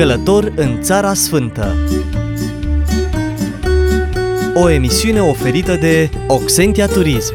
Călător în Țara Sfântă O emisiune oferită de Oxentia Turism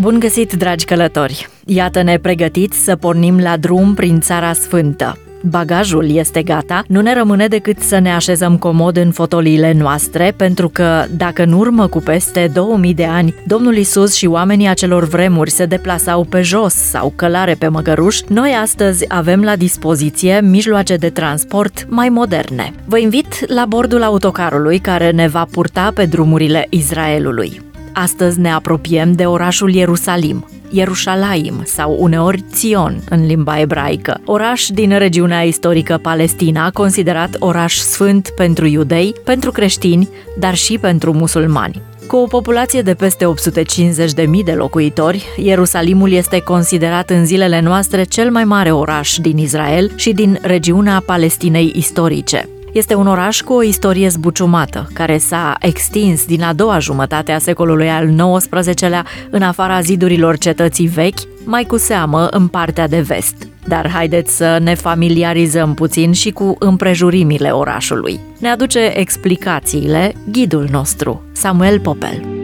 Bun găsit, dragi călători! Iată-ne pregătiți să pornim la drum prin Țara Sfântă. Bagajul este gata, nu ne rămâne decât să ne așezăm comod în fotoliile noastre, pentru că, dacă în urmă cu peste 2000 de ani, Domnul Isus și oamenii acelor vremuri se deplasau pe jos sau călare pe măgăruș, noi astăzi avem la dispoziție mijloace de transport mai moderne. Vă invit la bordul autocarului care ne va purta pe drumurile Israelului. Astăzi ne apropiem de orașul Ierusalim, Ierușalaim sau uneori Țion în limba ebraică, oraș din regiunea istorică Palestina, considerat oraș sfânt pentru iudei, pentru creștini, dar și pentru musulmani. Cu o populație de peste 850.000 de locuitori, Ierusalimul este considerat în zilele noastre cel mai mare oraș din Israel și din regiunea Palestinei istorice. Este un oraș cu o istorie zbuciumată, care s-a extins din a doua jumătate a secolului al XIX-lea în afara zidurilor cetății vechi, mai cu seamă în partea de vest. Dar haideți să ne familiarizăm puțin și cu împrejurimile orașului. Ne aduce explicațiile ghidul nostru, Samuel Popel.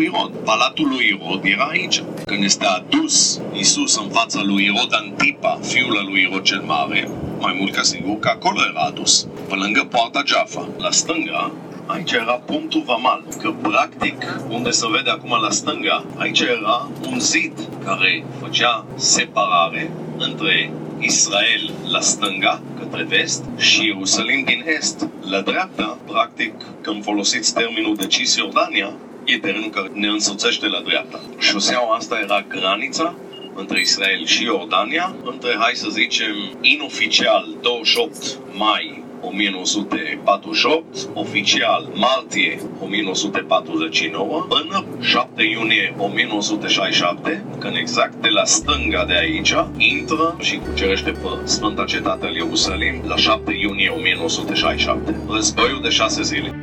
Lui Irod. Palatul lui Irod era aici. Când este adus Isus în fața lui Irod Antipa, fiul lui Irod cel Mare, mai mult ca sigur că acolo era adus, pe lângă poarta Jaffa. La stânga, aici era punctul Vamal, că practic, unde se vede acum la stânga, aici era un zid care făcea separare între Israel la stânga, către vest, și Ierusalim din est, la dreapta, practic, când folosiți termenul de Cisjordania, e terenul care ne însoțește la dreapta. Șoseaua asta era granița între Israel și Iordania, între, hai să zicem, inoficial 28 mai 1948, oficial martie 1949, până 7 iunie 1967, când exact de la stânga de aici intră și cucerește pe Sfânta Cetate al Ierusalim la 7 iunie 1967. Războiul de șase zile.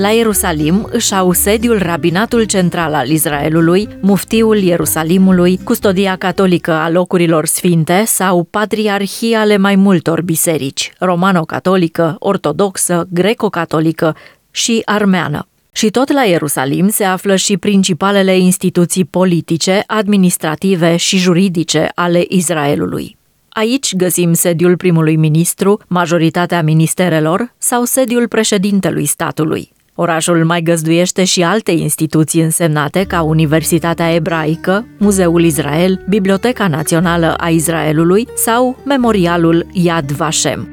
La Ierusalim își au sediul rabinatul central al Israelului, muftiul Ierusalimului, custodia catolică a locurilor sfinte sau patriarhii ale mai multor biserici, romano-catolică, ortodoxă, greco-catolică și armeană. Și tot la Ierusalim se află și principalele instituții politice, administrative și juridice ale Israelului. Aici găsim sediul primului ministru, majoritatea ministerelor sau sediul președintelui statului. Orașul mai găzduiește și alte instituții însemnate ca Universitatea Ebraică, Muzeul Israel, Biblioteca Națională a Israelului sau Memorialul Yad Vashem.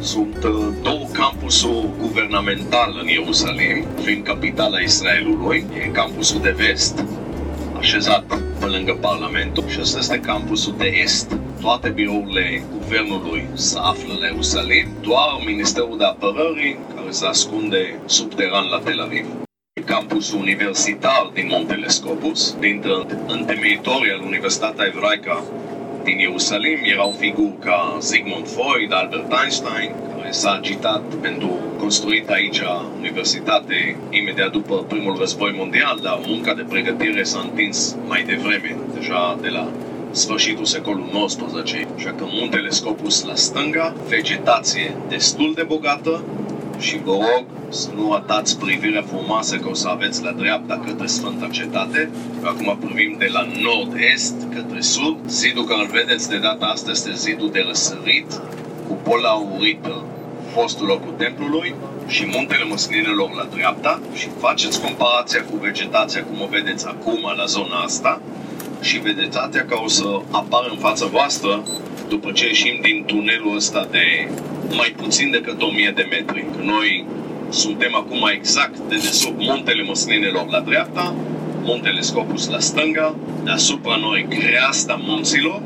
Sunt uh, două campusuri guvernamentale în Ierusalim, fiind capitala Israelului, e campusul de vest, așezat pe lângă Parlamentul și ăsta este campusul de est. Toate birourile guvernului se află la Ierusalim, doar Ministerul de Apărării, care se ascunde subteran la Tel Aviv. Campusul universitar din Montele Scopus, dintre întemeitorii al Universitatea Evraică din Ierusalim, erau figuri ca Sigmund Freud, Albert Einstein, s-a agitat pentru construit aici universitate imediat după primul război mondial, dar munca de pregătire s-a întins mai devreme, deja de la sfârșitul secolului XIX, așa că muntele Scopus la stânga, vegetație destul de bogată și vă rog să nu atați privirea frumoasă că o să aveți la dreapta către Sfânta Cetate. Acum privim de la nord-est către sud. Zidul care îl vedeți de data asta este zidul de răsărit, cupola aurită fostul locul templului și muntele măslinilor la dreapta și faceți comparația cu vegetația cum o vedeți acum la zona asta și vegetația care o să apară în fața voastră după ce ieșim din tunelul ăsta de mai puțin decât 1000 de metri. Că noi Suntem acum exact de desubt Muntele Măslinelor la dreapta, Muntele Scopus la stânga, deasupra noi creasta munților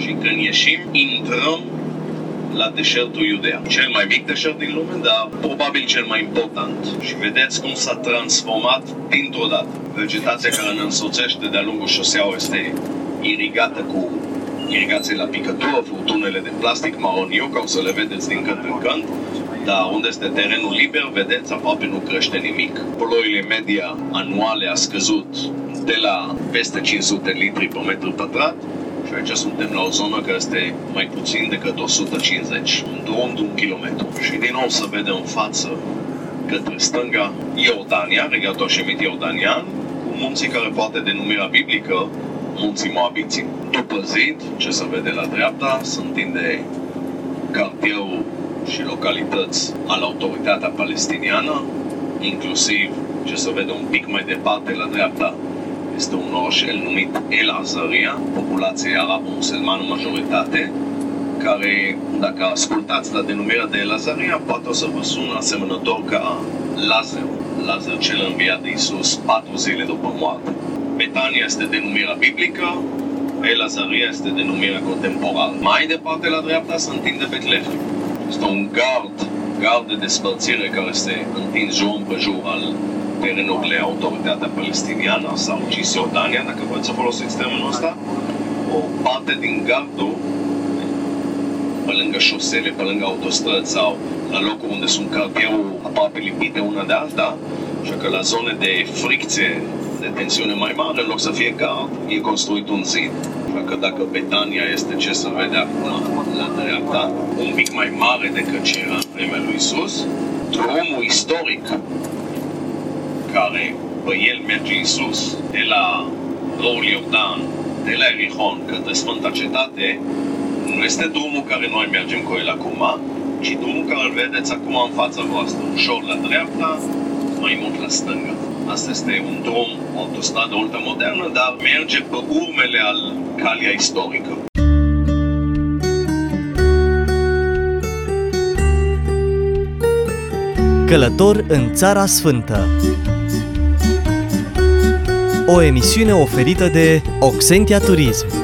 și când ieșim, intrăm la deșertul Iudea. Cel mai mic deșert din lume, dar probabil cel mai important. Și vedeți cum s-a transformat dintr-o dată. Vegetația care ne însoțește de-a lungul șoseaua este irigată cu irigație la picătură, furtunele de plastic maroniu, ca o să le vedeți din când în când, dar unde este terenul liber, vedeți, aproape nu crește nimic. Ploile media anuale a scăzut de la peste 500 litri pe metru pătrat și aici suntem la o zonă care este mai puțin decât 150, un drum de un kilometru. Și din nou să vedem în față către stânga Iordania, regatul Așemit Iordanian, cu munții care poate denumirea biblică munții Moabiții. După zid, ce se vede la dreapta, se întinde cartierul și localități al autoritatea palestiniană, inclusiv ce se vede un pic mai departe la dreapta, este un orășel numit El Azaria, populație arabă-musulmană majoritate, care, dacă ascultați la denumirea de El Azaria, poate o să vă sună asemănător ca Lazar, Lazar cel înviat de Isus patru zile după moarte. Betania este denumirea biblică, El Azaria este denumirea contemporană. Mai departe la dreapta se întinde Betlehem. Este un gard, gard de despărțire care se întins jur împrejur al terenurile autoritatea palestiniană sau Cisjordania, dacă vreți să folosiți termenul ăsta, o parte din gardul pe lângă șosele, pe lângă autostrăzi sau la locuri unde sunt cartierul aproape lipite una de alta, așa că la zone de fricție, de tensiune mai mare, în loc să fie gard, e construit un zid. Așa că dacă Betania este ce se vede acum la dreapta, un pic mai mare decât ce era în vremea lui Isus, drumul istoric care pe el merge Isus de la râul Iordan, de la Erihon către Sfânta Cetate, nu este drumul care noi mergem cu el acum, ci drumul care îl vedeți acum în fața voastră, ușor la dreapta, mai mult la stânga. Asta este un drum, o autostradă ultramodernă, dar merge pe urmele al calia istorică. Călător în Țara Sfântă O emisiune oferită de Oxentia Turism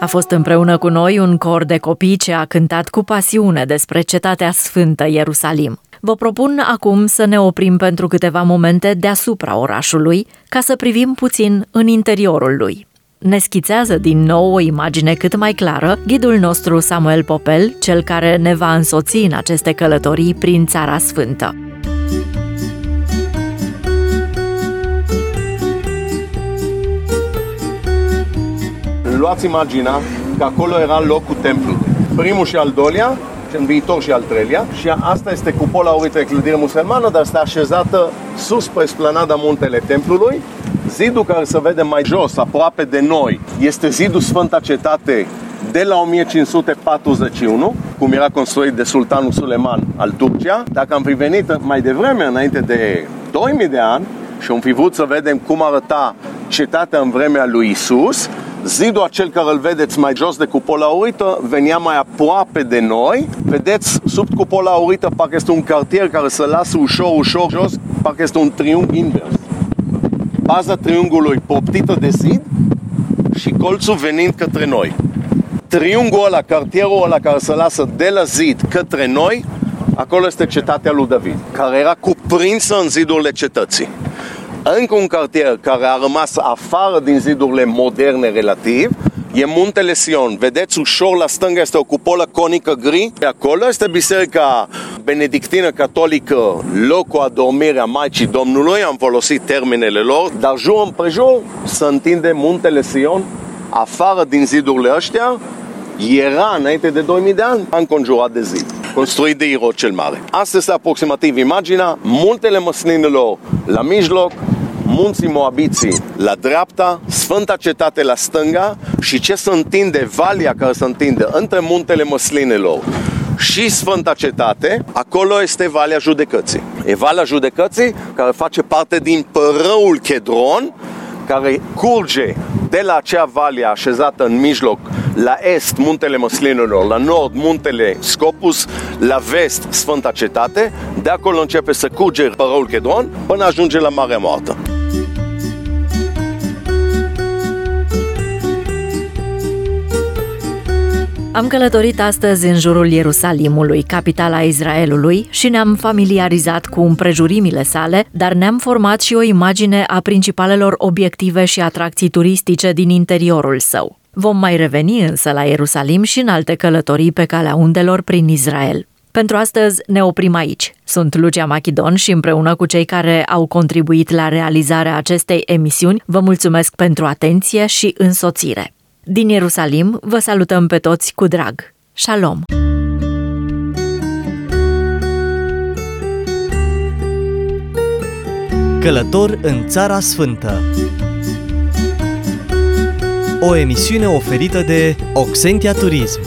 A fost împreună cu noi un cor de copii ce a cântat cu pasiune despre cetatea sfântă Ierusalim. Vă propun acum să ne oprim pentru câteva momente deasupra orașului, ca să privim puțin în interiorul lui. Ne schițează din nou o imagine cât mai clară ghidul nostru Samuel Popel, cel care ne va însoți în aceste călătorii prin Țara Sfântă. Luați imaginea că acolo era locul templului. Primul și al doilea, și în viitor și al treilea. Și asta este cupola aurită de clădire musulmană, dar este așezată sus pe splanada muntele templului. Zidul care se vede mai jos, aproape de noi, este zidul Sfânta Cetate de la 1541, cum era construit de sultanul Suleman al Turcia. Dacă am fi venit mai devreme, înainte de 2000 de ani, și am fi vrut să vedem cum arăta cetatea în vremea lui Isus, Zidul acel care îl vedeți mai jos de cupola aurită venea mai aproape de noi. Vedeți, sub cupola aurită parcă este un cartier care se lasă ușor, ușor jos, parcă este un triunghi invers. Baza triunghiului poptită de zid și colțul venind către noi. Triunghiul ăla, cartierul ăla care se lasă de la zid către noi, acolo este cetatea lui David, care era cuprinsă în zidurile cetății încă un cartier care a rămas afară din zidurile moderne relativ, e Muntele Sion. Vedeți ușor la stânga este o cupolă conică gri. Acolo este biserica benedictină catolică, locul adormirea Maicii Domnului, am folosit termenele lor, dar jur împrejur se întinde Muntele Sion, afară din zidurile ăștia, era înainte de 2000 de ani înconjurat de zid construit de Irod cel Mare. Asta este aproximativ imaginea, muntele măslinilor la mijloc, munții Moabiții la dreapta, Sfânta Cetate la stânga și ce se întinde, valia care se întinde între muntele măslinilor și Sfânta Cetate, acolo este Valea Judecății. E Valea Judecății care face parte din părăul Chedron, care curge de la acea vale așezată în mijloc, la est muntele Măslinilor, la nord muntele Scopus, la vest Sfânta Cetate, de acolo începe să curge părăul Chedron până ajunge la Marea Moartă. Am călătorit astăzi în jurul Ierusalimului, capitala Israelului, și ne-am familiarizat cu împrejurimile sale, dar ne-am format și o imagine a principalelor obiective și atracții turistice din interiorul său. Vom mai reveni însă la Ierusalim și în alte călătorii pe calea undelor prin Israel. Pentru astăzi ne oprim aici. Sunt Lucia Machidon și împreună cu cei care au contribuit la realizarea acestei emisiuni, vă mulțumesc pentru atenție și însoțire. Din Ierusalim vă salutăm pe toți cu drag. Shalom! Călător în Țara Sfântă O emisiune oferită de Oxentia Turism